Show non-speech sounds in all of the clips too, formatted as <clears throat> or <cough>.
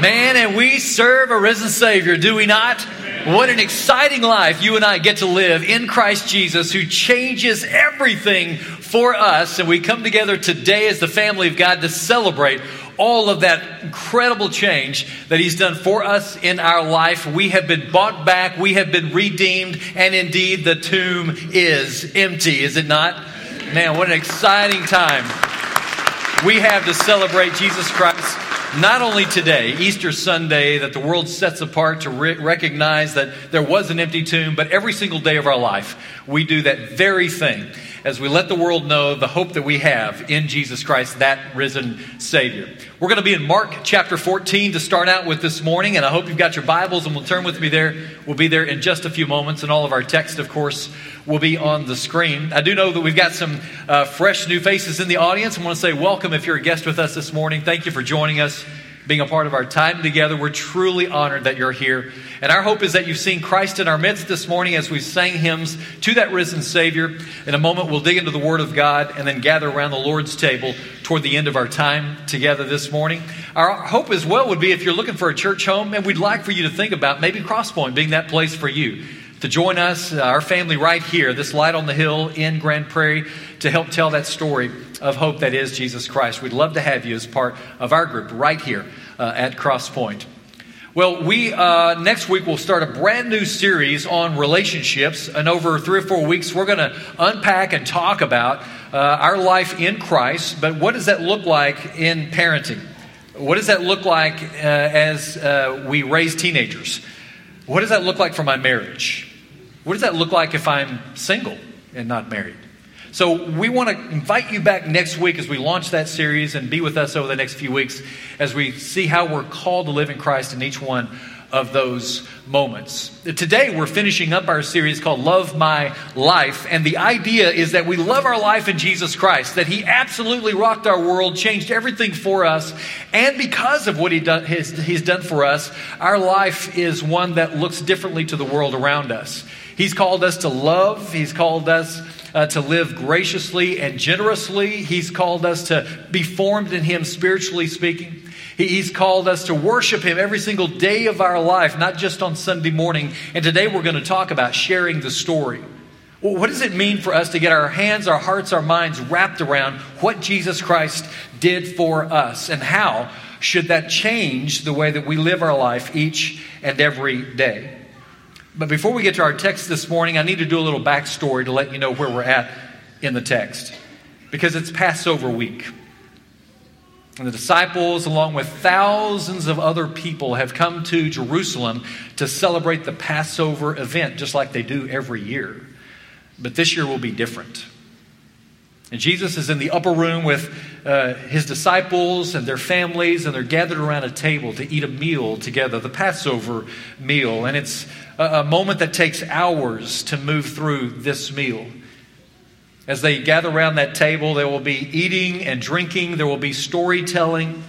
Man, and we serve a risen Savior, do we not? What an exciting life you and I get to live in Christ Jesus, who changes everything for us. And we come together today as the family of God to celebrate all of that incredible change that He's done for us in our life. We have been bought back, we have been redeemed, and indeed the tomb is empty, is it not? Man, what an exciting time we have to celebrate Jesus Christ not only today, Easter Sunday, that the world sets apart to re- recognize that there was an empty tomb, but every single day of our life, we do that very thing as we let the world know the hope that we have in Jesus Christ, that risen Savior. We're going to be in Mark chapter 14 to start out with this morning, and I hope you've got your Bibles and will turn with me there. We'll be there in just a few moments, and all of our text, of course, will be on the screen. I do know that we've got some uh, fresh new faces in the audience. I want to say welcome if you're a guest with us this morning. Thank you for joining us being a part of our time together. We're truly honored that you're here. And our hope is that you've seen Christ in our midst this morning as we sang hymns to that risen Savior. In a moment, we'll dig into the Word of God and then gather around the Lord's table toward the end of our time together this morning. Our hope as well would be if you're looking for a church home, and we'd like for you to think about maybe Crosspoint being that place for you to join us, uh, our family right here, this light on the hill in Grand Prairie, to help tell that story of hope that is Jesus Christ. We'd love to have you as part of our group right here uh, at Crosspoint. Well, we uh, next week we'll start a brand new series on relationships, and over three or four weeks we're going to unpack and talk about uh, our life in Christ. But what does that look like in parenting? What does that look like uh, as uh, we raise teenagers? What does that look like for my marriage? What does that look like if I'm single and not married? So, we want to invite you back next week as we launch that series and be with us over the next few weeks as we see how we're called to live in Christ in each one of those moments. Today, we're finishing up our series called Love My Life. And the idea is that we love our life in Jesus Christ, that He absolutely rocked our world, changed everything for us. And because of what he done, his, He's done for us, our life is one that looks differently to the world around us. He's called us to love, He's called us uh, to live graciously and generously. He's called us to be formed in Him spiritually speaking. He's called us to worship Him every single day of our life, not just on Sunday morning. And today we're going to talk about sharing the story. Well, what does it mean for us to get our hands, our hearts, our minds wrapped around what Jesus Christ did for us? And how should that change the way that we live our life each and every day? But before we get to our text this morning, I need to do a little backstory to let you know where we're at in the text. Because it's Passover week. And the disciples, along with thousands of other people, have come to Jerusalem to celebrate the Passover event, just like they do every year. But this year will be different. And Jesus is in the upper room with uh, his disciples and their families, and they're gathered around a table to eat a meal together, the Passover meal. And it's a, a moment that takes hours to move through this meal. As they gather around that table, there will be eating and drinking, there will be storytelling,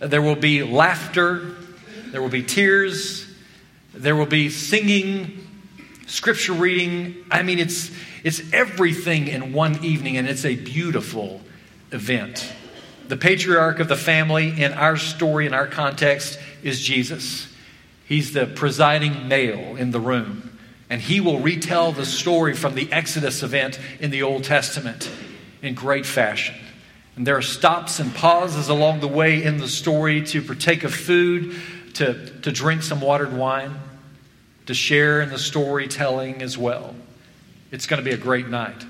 there will be laughter, there will be tears, there will be singing, scripture reading. I mean, it's, it's everything in one evening, and it's a beautiful event. The patriarch of the family in our story, in our context, is Jesus. He's the presiding male in the room. And he will retell the story from the Exodus event in the Old Testament in great fashion. And there are stops and pauses along the way in the story to partake of food, to, to drink some watered wine, to share in the storytelling as well. It's going to be a great night.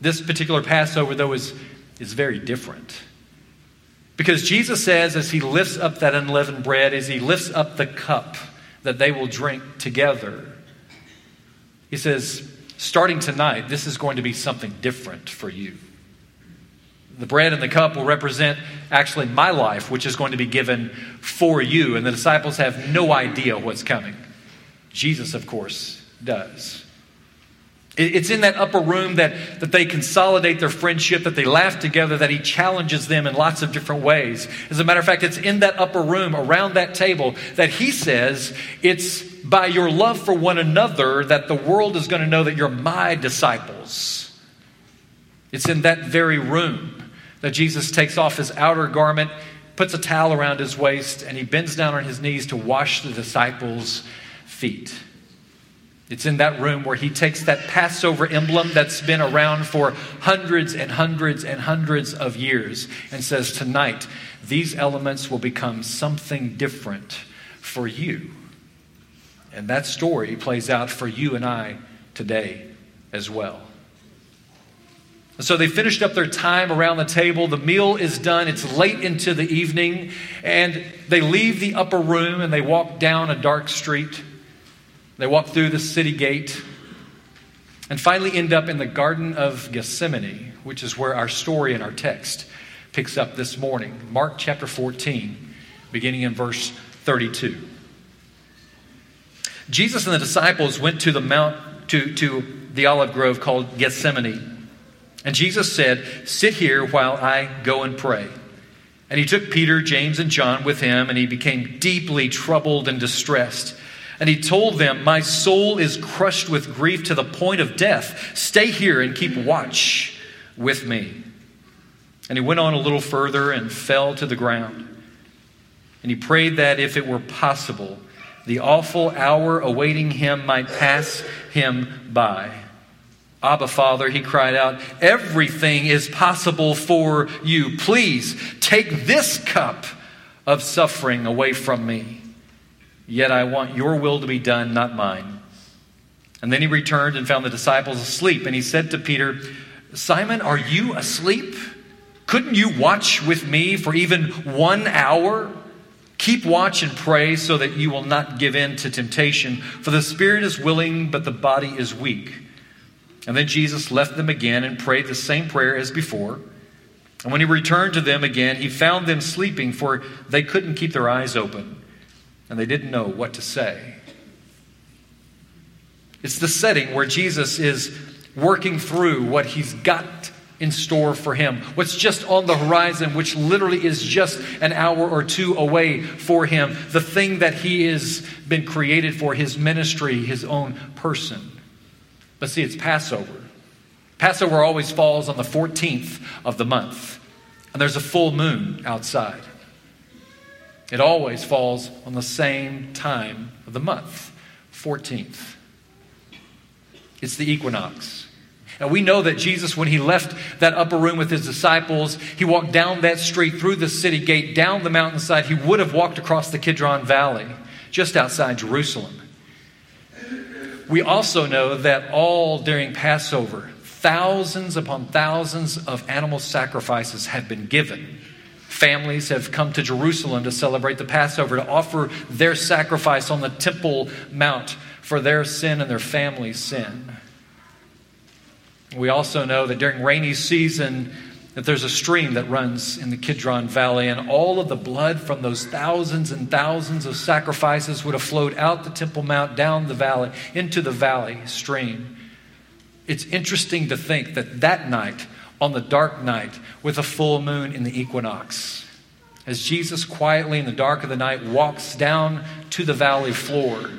This particular Passover, though, is, is very different. Because Jesus says, as he lifts up that unleavened bread, as he lifts up the cup that they will drink together, he says, starting tonight, this is going to be something different for you. The bread and the cup will represent actually my life, which is going to be given for you. And the disciples have no idea what's coming. Jesus, of course, does. It's in that upper room that, that they consolidate their friendship, that they laugh together, that he challenges them in lots of different ways. As a matter of fact, it's in that upper room around that table that he says it's by your love for one another that the world is going to know that you're my disciples. It's in that very room that Jesus takes off his outer garment puts a towel around his waist, and he bends down on his knees to wash the disciples' feet. It's in that room where he takes that Passover emblem that's been around for hundreds and hundreds and hundreds of years and says, Tonight, these elements will become something different for you. And that story plays out for you and I today as well. So they finished up their time around the table. The meal is done. It's late into the evening. And they leave the upper room and they walk down a dark street. They walk through the city gate and finally end up in the Garden of Gethsemane, which is where our story and our text picks up this morning. Mark chapter 14, beginning in verse 32. Jesus and the disciples went to the mount to, to the olive grove called Gethsemane. And Jesus said, Sit here while I go and pray. And he took Peter, James, and John with him, and he became deeply troubled and distressed. And he told them, My soul is crushed with grief to the point of death. Stay here and keep watch with me. And he went on a little further and fell to the ground. And he prayed that if it were possible, the awful hour awaiting him might pass him by. Abba, Father, he cried out, everything is possible for you. Please take this cup of suffering away from me. Yet I want your will to be done, not mine. And then he returned and found the disciples asleep. And he said to Peter, Simon, are you asleep? Couldn't you watch with me for even one hour? Keep watch and pray so that you will not give in to temptation. For the spirit is willing, but the body is weak. And then Jesus left them again and prayed the same prayer as before. And when he returned to them again, he found them sleeping, for they couldn't keep their eyes open and they didn't know what to say. It's the setting where Jesus is working through what he's got in store for him, what's just on the horizon, which literally is just an hour or two away for him, the thing that he has been created for, his ministry, his own person. But see, it's Passover. Passover always falls on the 14th of the month, and there's a full moon outside. It always falls on the same time of the month, 14th. It's the equinox. And we know that Jesus, when he left that upper room with his disciples, he walked down that street through the city gate, down the mountainside. He would have walked across the Kidron Valley, just outside Jerusalem. We also know that all during Passover, thousands upon thousands of animal sacrifices have been given families have come to Jerusalem to celebrate the Passover, to offer their sacrifice on the Temple Mount for their sin and their family's sin. We also know that during rainy season, that there's a stream that runs in the Kidron Valley, and all of the blood from those thousands and thousands of sacrifices would have flowed out the Temple Mount, down the valley, into the valley stream. It's interesting to think that that night, on the dark night with a full moon in the equinox. As Jesus quietly in the dark of the night walks down to the valley floor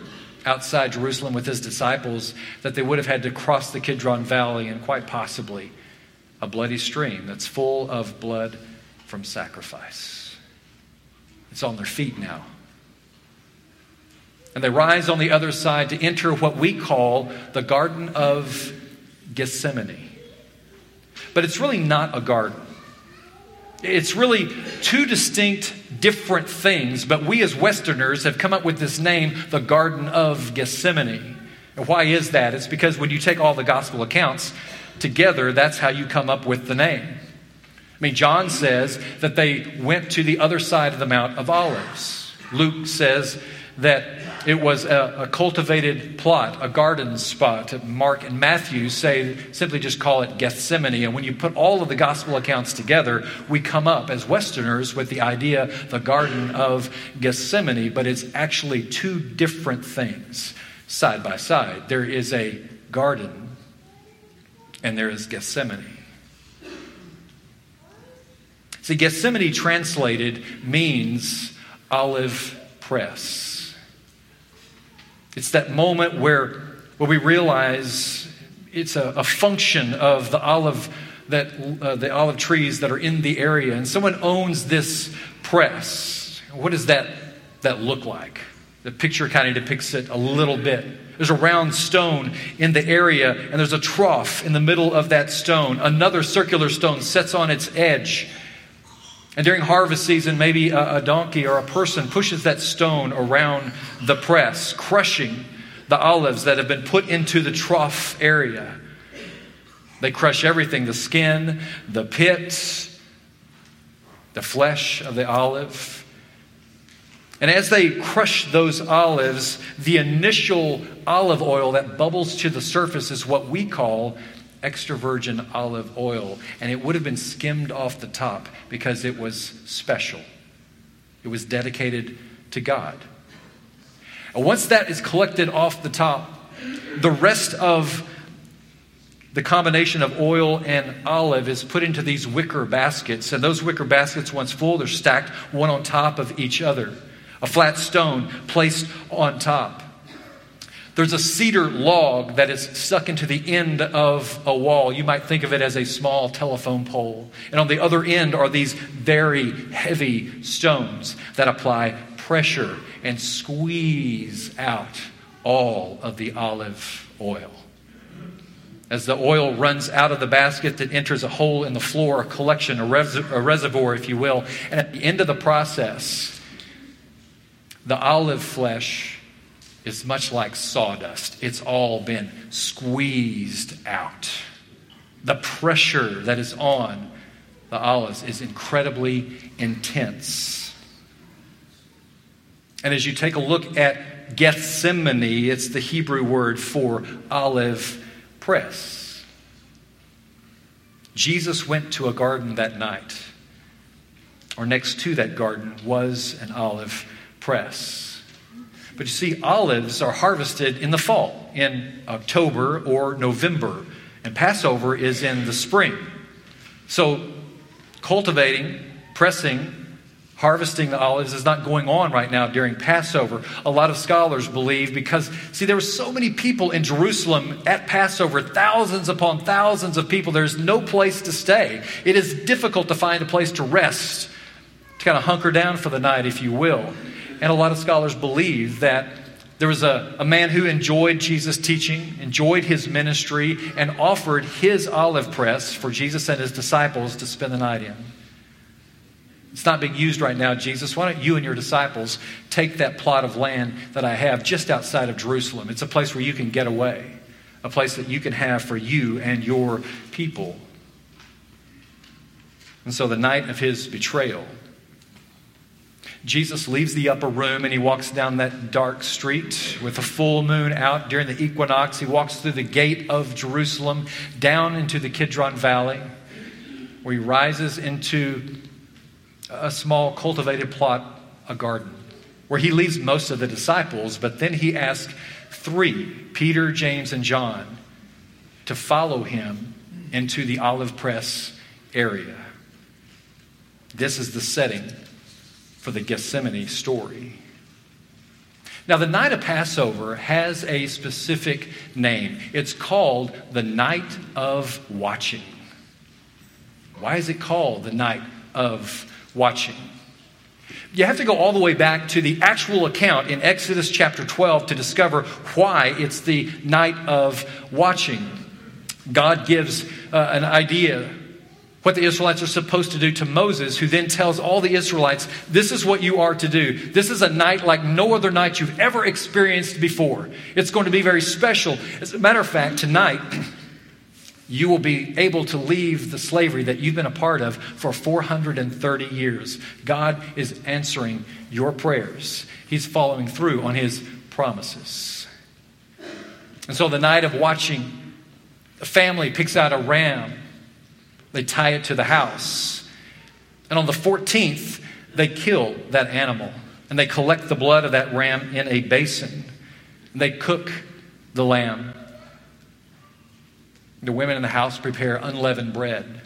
outside Jerusalem with his disciples, that they would have had to cross the Kidron Valley and quite possibly a bloody stream that's full of blood from sacrifice. It's on their feet now. And they rise on the other side to enter what we call the Garden of Gethsemane. But it's really not a garden. It's really two distinct, different things, but we as Westerners have come up with this name, the Garden of Gethsemane. And why is that? It's because when you take all the gospel accounts together, that's how you come up with the name. I mean, John says that they went to the other side of the Mount of Olives. Luke says that it was a, a, cultivated plot, a garden spot. Mark and Matthew say simply just call it Gethsemane. And when you put all of the gospel accounts together, we come up as Westerners with the idea the Garden of Gethsemane, but it's actually two different things side by side. There is a garden and there is Gethsemane. See, Gethsemane translated means olive press. It's that moment where, where we realize it's a, a function of the olive that uh, the olive trees that are in the area and someone owns this press. What does that, that look like? The picture kind of depicts it a little bit. There's a round stone in the area, and there's a trough in the middle of that stone. Another circular stone sets on its edge. And during harvest season, maybe a, a donkey or a person pushes that stone around the press, crushing the olives that have been put into the trough area. They crush everything the skin, the pits, the flesh of the olive. And as they crush those olives, the initial olive oil that bubbles to the surface is what we call extra virgin olive oil. And it would have been skimmed off the top because it was special, it was dedicated to God. And once that is collected off the top, the rest of the combination of oil and olive is put into these wicker baskets. And those wicker baskets, once full, they're stacked one on top of each other. A flat stone placed on top. There's a cedar log that is stuck into the end of a wall. You might think of it as a small telephone pole. And on the other end are these very heavy stones that apply pressure and squeeze out all of the olive oil. As the oil runs out of the basket, it enters a hole in the floor, a collection, a, res- a reservoir, if you will. And at the end of the process, the olive flesh is much like sawdust. It's all been squeezed out. The pressure that is on the olives is incredibly intense. And as you take a look at Gethsemane, it's the Hebrew word for olive press. Jesus went to a garden that night, or next to that garden was an olive press. But you see, olives are harvested in the fall, in October or November, and Passover is in the spring. So, cultivating, pressing, harvesting the olives is not going on right now during Passover. A lot of scholars believe because, see, there were so many people in Jerusalem at Passover, thousands upon thousands of people. There's no place to stay. It is difficult to find a place to rest, to kind of hunker down for the night, if you will. And a lot of scholars believe that there was a, a man who enjoyed Jesus' teaching, enjoyed his ministry, and offered his olive press for Jesus and his disciples to spend the night in. It's not being used right now, Jesus. Why don't you and your disciples take that plot of land that I have just outside of Jerusalem? It's a place where you can get away, a place that you can have for you and your people. And so, the night of his betrayal, Jesus leaves the upper room and he walks down that dark street with the full moon out during the equinox. He walks through the gate of Jerusalem down into the Kidron Valley, where he rises into a small cultivated plot, a garden, where he leaves most of the disciples, but then he asks three, Peter, James, and John, to follow him into the olive press area. This is the setting for the Gethsemane story. Now, the night of Passover has a specific name. It's called the Night of Watching. Why is it called the Night of watching. You have to go all the way back to the actual account in Exodus chapter 12 to discover why it's the night of watching. God gives uh, an idea what the Israelites are supposed to do to Moses, who then tells all the Israelites, This is what you are to do. This is a night like no other night you've ever experienced before. It's going to be very special. As a matter of fact, tonight, <clears throat> you will be able to leave the slavery that you've been a part of for 430 years. God is answering your prayers, He's following through on His promises. And so, the night of watching, the family picks out a ram, they tie it to the house. And on the 14th, they kill that animal and they collect the blood of that ram in a basin. They cook the lamb the women in the house prepare unleavened bread,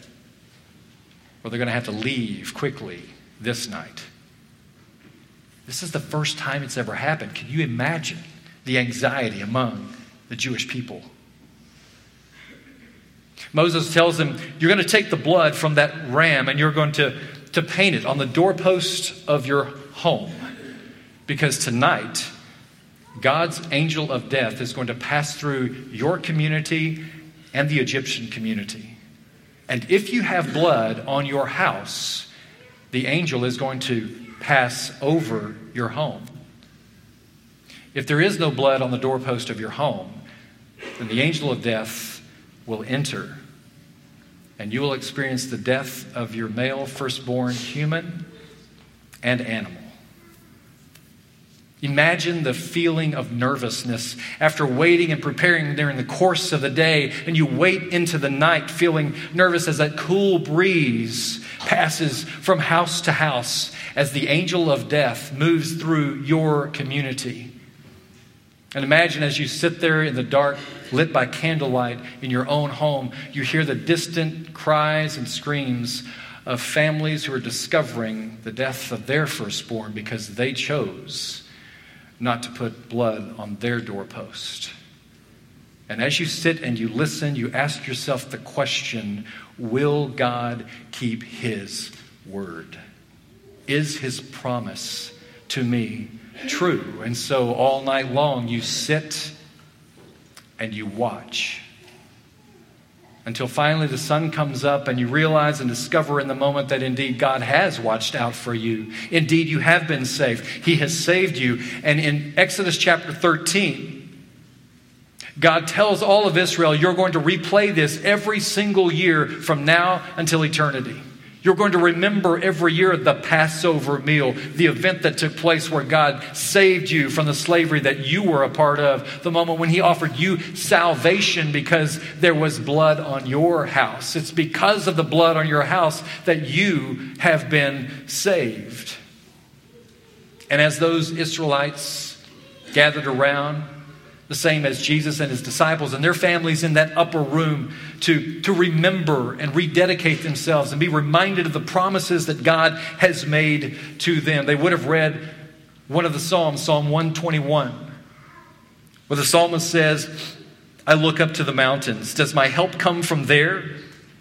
or they're going to have to leave quickly this night. This is the first time it's ever happened. Can you imagine the anxiety among the Jewish people? Moses tells them, You're going to take the blood from that ram and you're going to, to paint it on the doorpost of your home. Because tonight, God's angel of death is going to pass through your community and the Egyptian community. And if you have blood on your house, the angel is going to pass over your home. If there is no blood on the doorpost of your home, then the angel of death will enter and you will experience the death of your male firstborn human and animal. Imagine the feeling of nervousness after waiting and preparing during the course of the day, and you wait into the night feeling nervous as that cool breeze passes from house to house as the angel of death moves through your community. And imagine as you sit there in the dark, lit by candlelight in your own home, you hear the distant cries and screams of families who are discovering the death of their firstborn because they chose not to put blood on their doorpost. And as you sit and you listen, you ask yourself the question Will God keep his word? Is his promise to me true. And so all night long you sit and you watch until finally the sun comes up and you realize and discover in the moment that indeed God has watched out for you. Indeed, you have been saved. He has saved you. And in Exodus chapter 13, God tells all of Israel, you're going to replay this every single year from now until eternity. You're going to remember every year the Passover meal, the event that took place where God saved you from the slavery that you were a part of, the moment when He offered you salvation because there was blood on your house. It's because of the blood on your house that you have been saved. And as those Israelites gathered around, the same as Jesus and his disciples and their families in that upper room to, to remember and rededicate themselves and be reminded of the promises that God has made to them. They would have read one of the Psalms, Psalm 121, where the psalmist says, I look up to the mountains. Does my help come from there?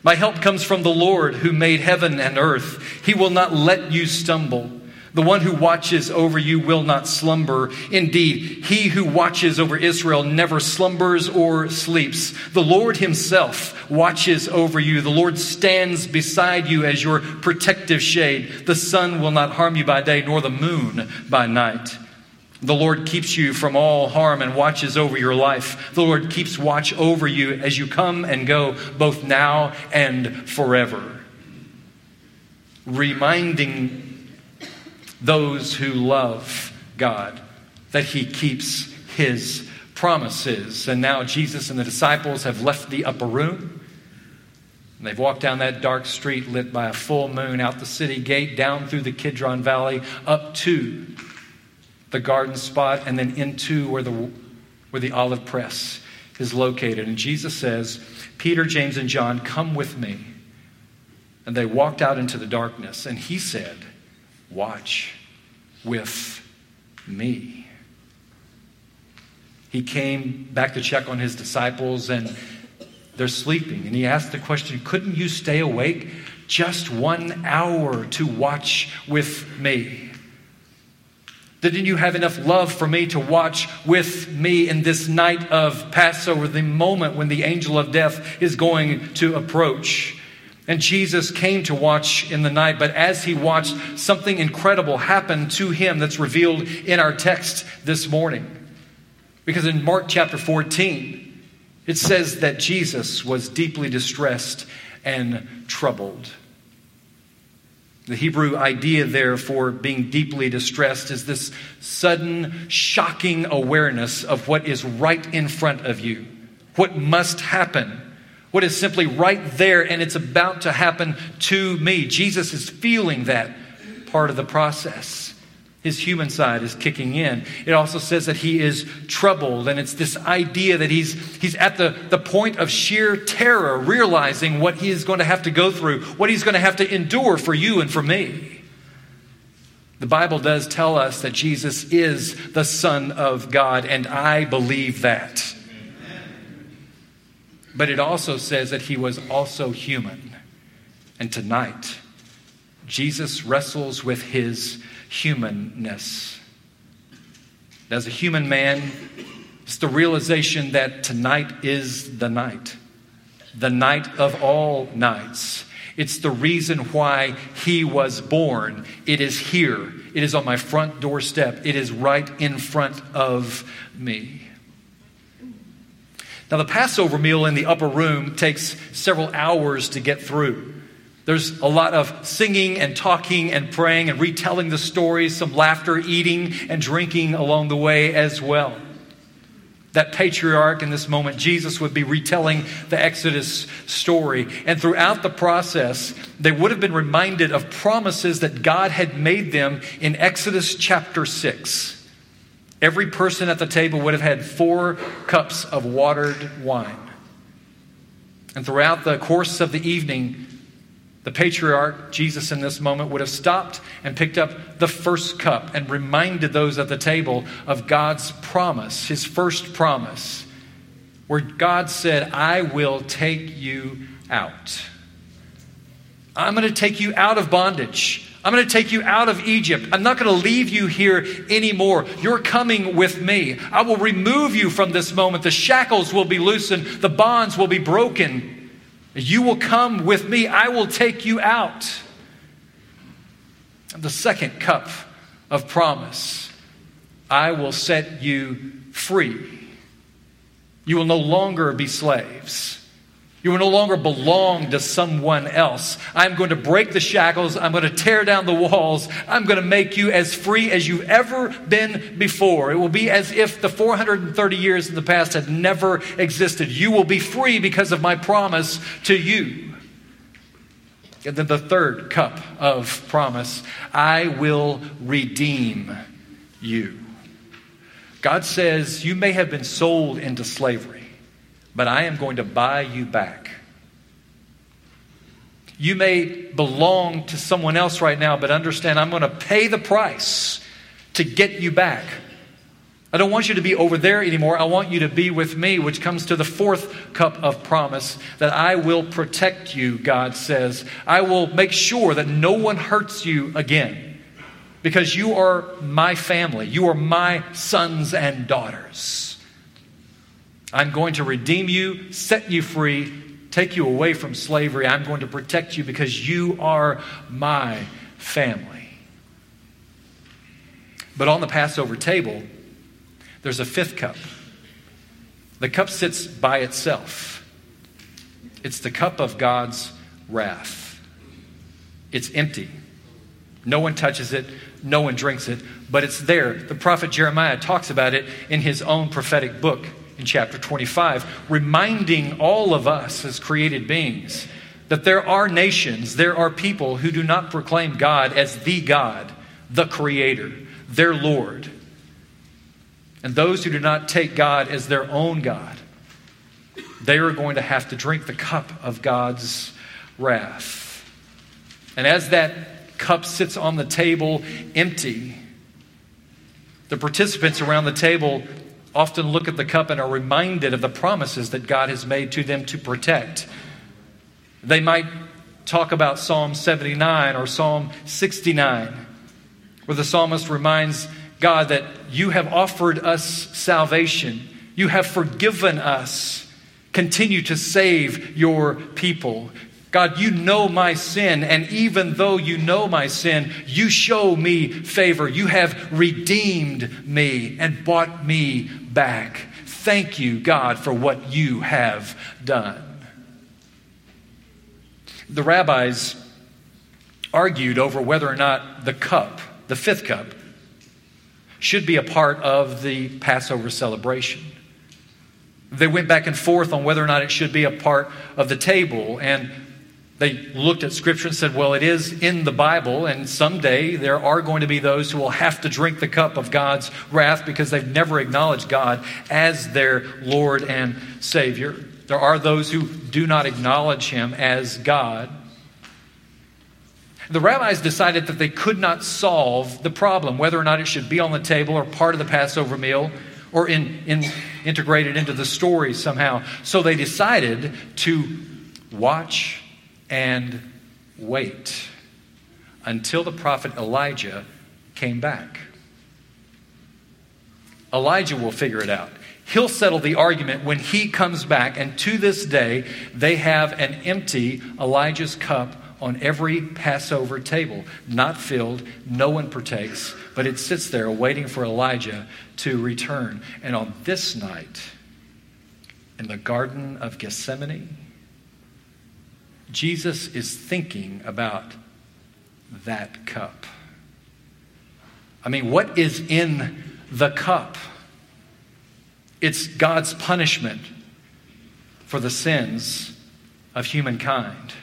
My help comes from the Lord who made heaven and earth. He will not let you stumble. The one who watches over you will not slumber. Indeed, he who watches over Israel never slumbers or sleeps. The Lord himself watches over you. The Lord stands beside you as your protective shade. The sun will not harm you by day, nor the moon by night. The Lord keeps you from all harm and watches over your life. The Lord keeps watch over you as you come and go, both now and forever. Reminding those who love God, that He keeps His promises. And now Jesus and the disciples have left the upper room. And they've walked down that dark street lit by a full moon, out the city gate, down through the Kidron Valley, up to the garden spot, and then into where the, where the olive press is located. And Jesus says, Peter, James, and John, come with me. And they walked out into the darkness. And he said, Watch with me. He came back to check on his disciples, and they're sleeping. And he asked the question Couldn't you stay awake just one hour to watch with me? Didn't you have enough love for me to watch with me in this night of Passover, the moment when the angel of death is going to approach? And Jesus came to watch in the night, but as he watched, something incredible happened to him that's revealed in our text this morning. Because in Mark chapter 14, it says that Jesus was deeply distressed and troubled. The Hebrew idea there for being deeply distressed is this sudden, shocking awareness of what is right in front of you, what must happen what is simply right there and it's about to happen to me. Jesus is feeling that part of the process. His human side is kicking in. It also says that he is troubled, and it's this idea that he's, he's at the, the point of sheer terror, realizing what he is going to have to go through, what he's going to have to endure for you and for me. The Bible does tell us that Jesus is the Son of God, and I believe that. But it also says that he was also human. And tonight, Jesus wrestles with his humanness. As a human man, it's the realization that tonight is the night, the night of all nights. It's the reason why he was born. It is here. It is on my front doorstep. It is right in front of me. Now, the Passover meal in the upper room takes several hours to get through. There's a lot of singing and talking and praying and retelling the stories, some laughter, eating and drinking along the way as well. That patriarch in this moment, Jesus, would be retelling the Exodus story. And throughout the process, they would have been reminded of promises that God had made them in Exodus chapter 6. Every person at the table would have had four cups of watered wine. And throughout the course of the evening, the patriarch, Jesus, in this moment, would have stopped and picked up the first cup and reminded those at the table of God's promise, his first promise, where God said, I will take you out. I'm going to take you out of bondage. I'm going to take you out of Egypt. I'm not going to leave you here anymore. You're coming with me. I will remove you from this moment. The shackles will be loosened, the bonds will be broken. You will come with me, I will take you out. The second cup of promise I will set you free. You will no longer be slaves. You will no longer belong to someone else. I'm going to break the shackles. I'm going to tear down the walls. I'm going to make you as free as you've ever been before. It will be as if the 430 years in the past had never existed. You will be free because of my promise to you. And then the third cup of promise I will redeem you. God says, You may have been sold into slavery but I am going to buy you back. You may belong to someone else right now, but understand I'm going to pay the price to get you back. I don't want you to be over there anymore. I want you to be with me, which comes to the fourth cup of promise that I will protect you, God says. I will make sure that no one hurts you again because you are my family. You are my sons and daughters. I'm going to redeem you, set you free, take you away from slavery. I'm going to protect you because you are my family. But on the Passover table, there's a fifth cup. The cup sits by itself. It's the cup of God's wrath. It's empty. No one touches it, no one drinks it, but it's there. The prophet Jeremiah talks about it in his own prophetic book in chapter 25, reminding all of us as created beings that there are nations, there are people who do not proclaim God as the God, the Creator, their Lord. And those who do not take God as their own God, they are going to have to drink the cup of God's wrath. And as that cup sits on the table empty, the participants around the table often look at the cup and are reminded of the promises that God has made to them to protect. They might talk about Psalm 79 or Psalm 69, where the psalmist reminds God that you have offered us salvation, you have forgiven us. Continue to save your people. God, you know my sin, and even though you know my sin, you show me favor. You have redeemed me and bought me back. Thank you, God, for what you have done. The rabbis argued over whether or not the cup, the fifth cup, should be a part of the Passover celebration. They went back and forth on whether or not it should be a part of the table. And they looked at Scripture and said, well, it is in the Bible, and someday there are going to be those who will have to drink the cup of God's wrath because they've never acknowledged God as their Lord and Savior. There are those who do not acknowledge Him as God. The rabbis decided that they could not solve the problem, whether or not it should be on the table or part of the Passover meal or in, in, integrated into the story somehow. So they decided to watch and wait. until the prophet Elijah came back. Elijah will figure it out. He'll settle the argument when he comes back, and to this day, they have an empty Elijah's cup on every Passover table, not filled, no one partakes, but it sits there waiting for Elijah to return. And on this night, in the Garden of Gethsemane, Jesus is thinking about that cup. I mean, what is in the cup? It's God's punishment for the sins of humankind.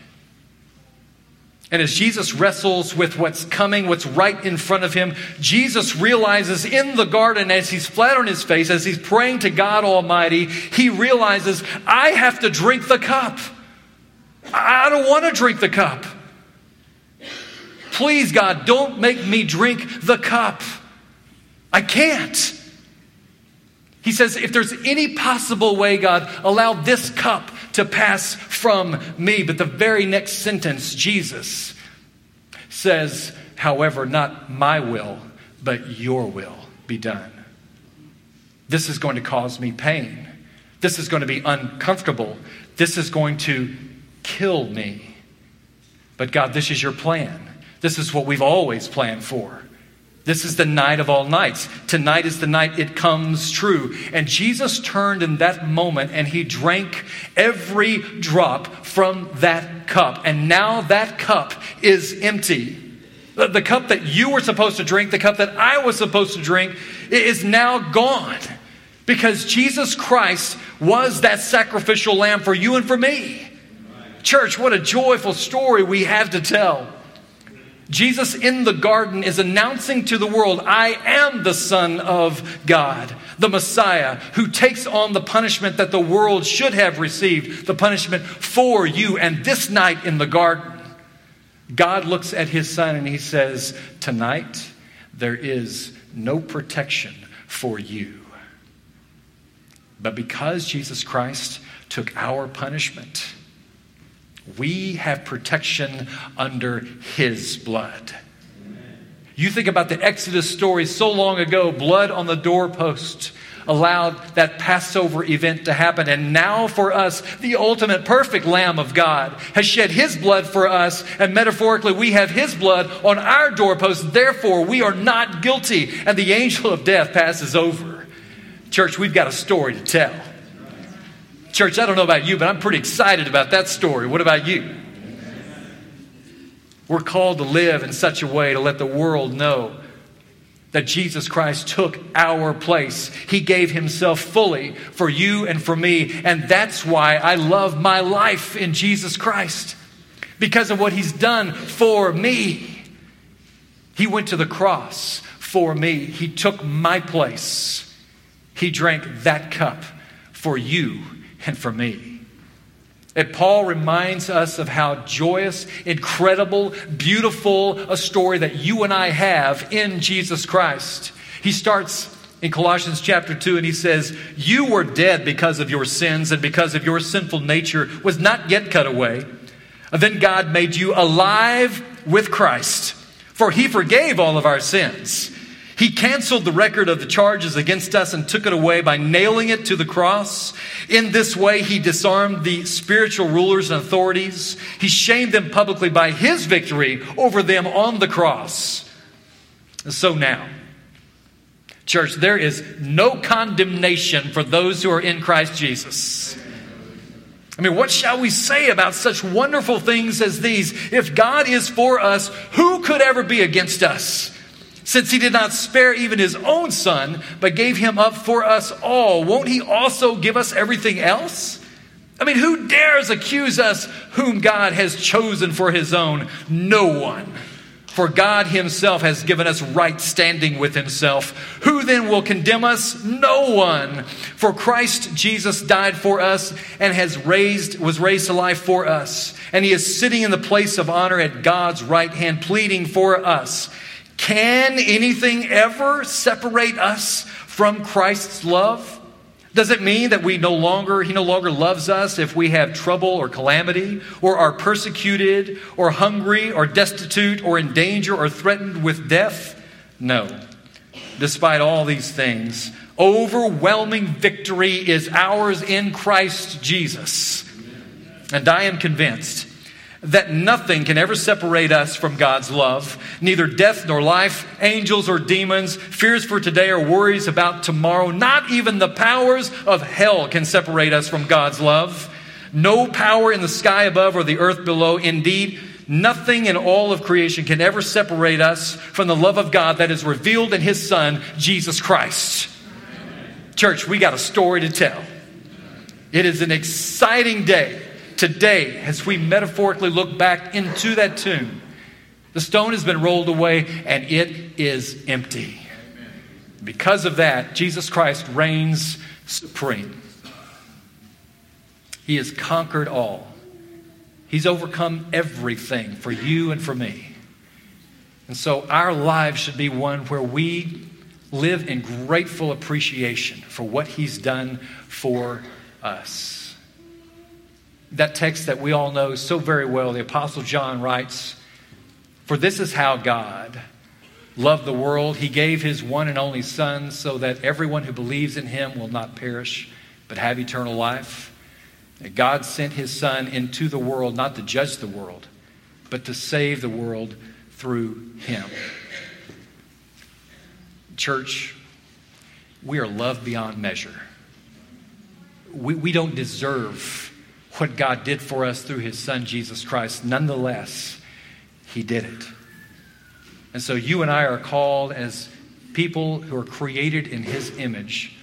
And as Jesus wrestles with what's coming, what's right in front of him, Jesus realizes in the garden, as he's flat on his face, as he's praying to God Almighty, he realizes, I have to drink the cup. I don't want to drink the cup. Please, God, don't make me drink the cup. I can't. He says, if there's any possible way, God, allow this cup to pass from me. But the very next sentence, Jesus says, however, not my will, but your will be done. This is going to cause me pain. This is going to be uncomfortable. This is going to kill me. But God, this is your plan. This is what we've always planned for. This is the night of all nights. Tonight is the night it comes true. And Jesus turned in that moment and he drank every drop from that cup. And now that cup is empty. The, the cup that you were supposed to drink, the cup that I was supposed to drink, is now gone. Because Jesus Christ was that sacrificial lamb for you and for me. Church, what a joyful story we have to tell. Jesus in the garden is announcing to the world, I am the Son of God, the Messiah, who takes on the punishment that the world should have received, the punishment for you. And this night in the garden, God looks at his Son and he says, Tonight there is no protection for you. But because Jesus Christ took our punishment, we have protection under His blood. You think about the Exodus story so long ago, blood on the doorpost allowed that Passover event to happen. And now for us, the ultimate perfect Lamb of God has shed his blood for us. And metaphorically, we have his blood on our doorpost. Therefore, we are not guilty. And the angel of death passes over. Church, we've got a story to tell. Church, I don't know about you, but I'm pretty excited about that story. What about you? We're called to live in such a way to let the world know that Jesus Christ took our place. He gave himself fully for you and for me. And that's why I love my life in Jesus Christ because of what he's done for me. He went to the cross for me, he took my place. He drank that cup for you and for me. And Paul reminds us of how joyous, incredible, beautiful a story that you and I have in Jesus Christ. He starts in Colossians chapter 2 and he says, You were dead because of your sins and because of your sinful nature was not yet cut away. Then God made you alive with Christ, for he forgave all of our sins. He canceled the record of the charges against us and took it away by nailing it to the cross. In this way, he disarmed the spiritual rulers and authorities. He shamed them publicly by his victory over them on the cross. So now, church, there is no condemnation for those who are in Christ Jesus. I mean, what shall we say about such wonderful things as these? If God is for us, who could ever be against us? Since he did not spare even his own son, but gave him up for us all, won't he also give us everything else? I mean, who dares accuse us whom God has chosen for his own? No one. For God himself has given us right standing with himself. Who then will condemn us? No one. For Christ Jesus died for us and has raised was raised to life for us. And he is sitting in the place of honor at God's right hand pleading for us. Can anything ever separate us from Christ's love? Does it mean that we no longer, he no longer loves us if we have trouble or calamity, or are persecuted, or hungry, or destitute, or in danger, or threatened with death? No. Despite all these things, overwhelming victory is ours in Christ Jesus. And I am convinced that nothing can ever separate us from God's love. Neither death nor life, angels or demons, fears for today or worries about tomorrow, not even the powers of hell can separate us from God's love. No power in the sky above or the earth below. Indeed, nothing in all of creation can ever separate us from the love of God that is revealed in His Son, Jesus Christ. Church, we got a story to tell. It is an exciting day today, as we metaphorically look back into that tomb, the stone has been rolled away and it is empty. Because of that, Jesus Christ reigns supreme. He has conquered all. He's overcome everything for you and for me. And so our lives should be one where we live in grateful appreciation for what He's done for us that text that we all know so very well, the Apostle John writes, For this is how God loved the world. He gave his one and only Son so that everyone who believes in him will not perish, but have eternal life. God sent his Son into the world not to judge the world, but to save the world through him. Church, we are loved beyond measure. We, we don't deserve what God did for us through his son, Jesus Christ. Nonetheless, he did it. And so you and I are called as people who are created in his image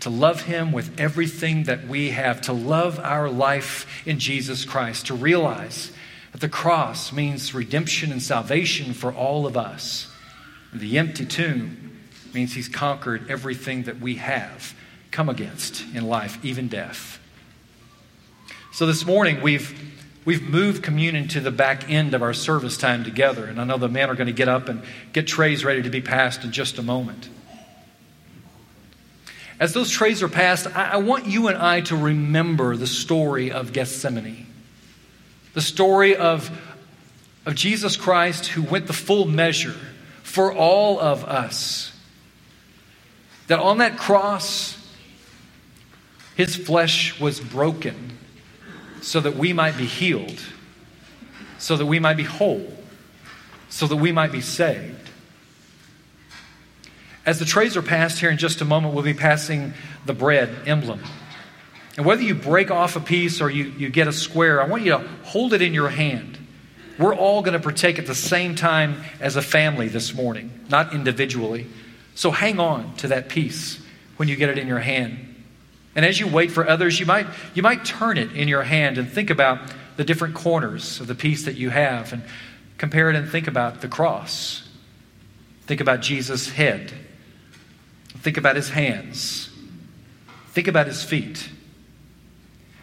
to love him with everything that we have, to love our life in Jesus Christ, to realize that the cross means redemption and salvation for all of us. The empty tomb means he's conquered everything that we have come against in life, even death. So this morning we've we've moved communion to the back end of our service time together, and I know the men are going to get up and get trays ready to be passed in just a moment. As those trays are passed, I, want you and I to remember the story of Gethsemane, the story of of Jesus Christ who went the full measure for all of us. That on that cross, his flesh was broken so that we might be healed, so that we might be whole, so that we might be saved. As the trays are passed here in just a moment, we'll be passing the bread emblem. And whether you break off a piece or you, you get a square, I want you to hold it in your hand. We're all going to partake at the same time as a family this morning, not individually. So hang on to that piece when you get it in your hand. And as you wait for others, you might, you might turn it in your hand and think about the different corners of the piece that you have and compare it and think about the cross. Think about Jesus' head. Think about his hands. Think about his feet.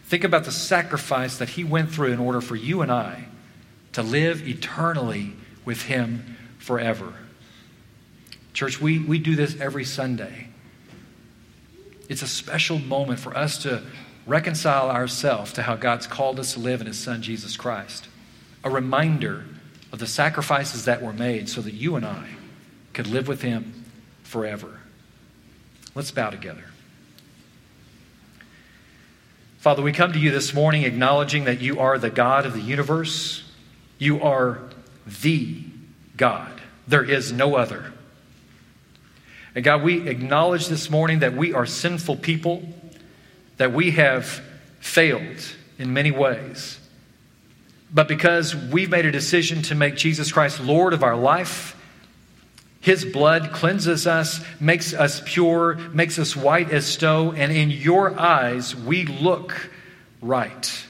Think about the sacrifice that he went through in order for you and I to live eternally with him forever. Church, we, we do this every Sunday. It's a special moment for us to reconcile ourselves to how God's called us to live in His Son, Jesus Christ. A reminder of the sacrifices that were made so that you and I could live with Him forever. Let's bow together. Father, we come to you this morning acknowledging that you are the God of the universe. You are the God. There is no other. And God, we acknowledge this morning that we are sinful people, that we have failed in many ways. But because we've made a decision to make Jesus Christ Lord of our life, His blood cleanses us, makes us pure, makes us white as snow, and in your eyes we look right.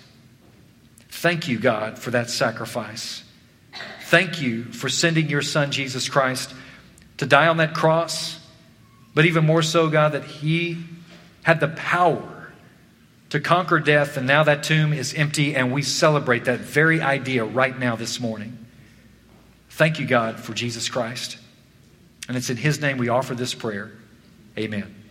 Thank you, God, for that sacrifice. Thank you for sending your Son, Jesus Christ, to die on that cross but even more so, God, that He had the power to conquer death, and now that tomb is empty, and we celebrate that very idea right now this morning. Thank you, God, for Jesus Christ. And it's in His name we offer this prayer. Amen.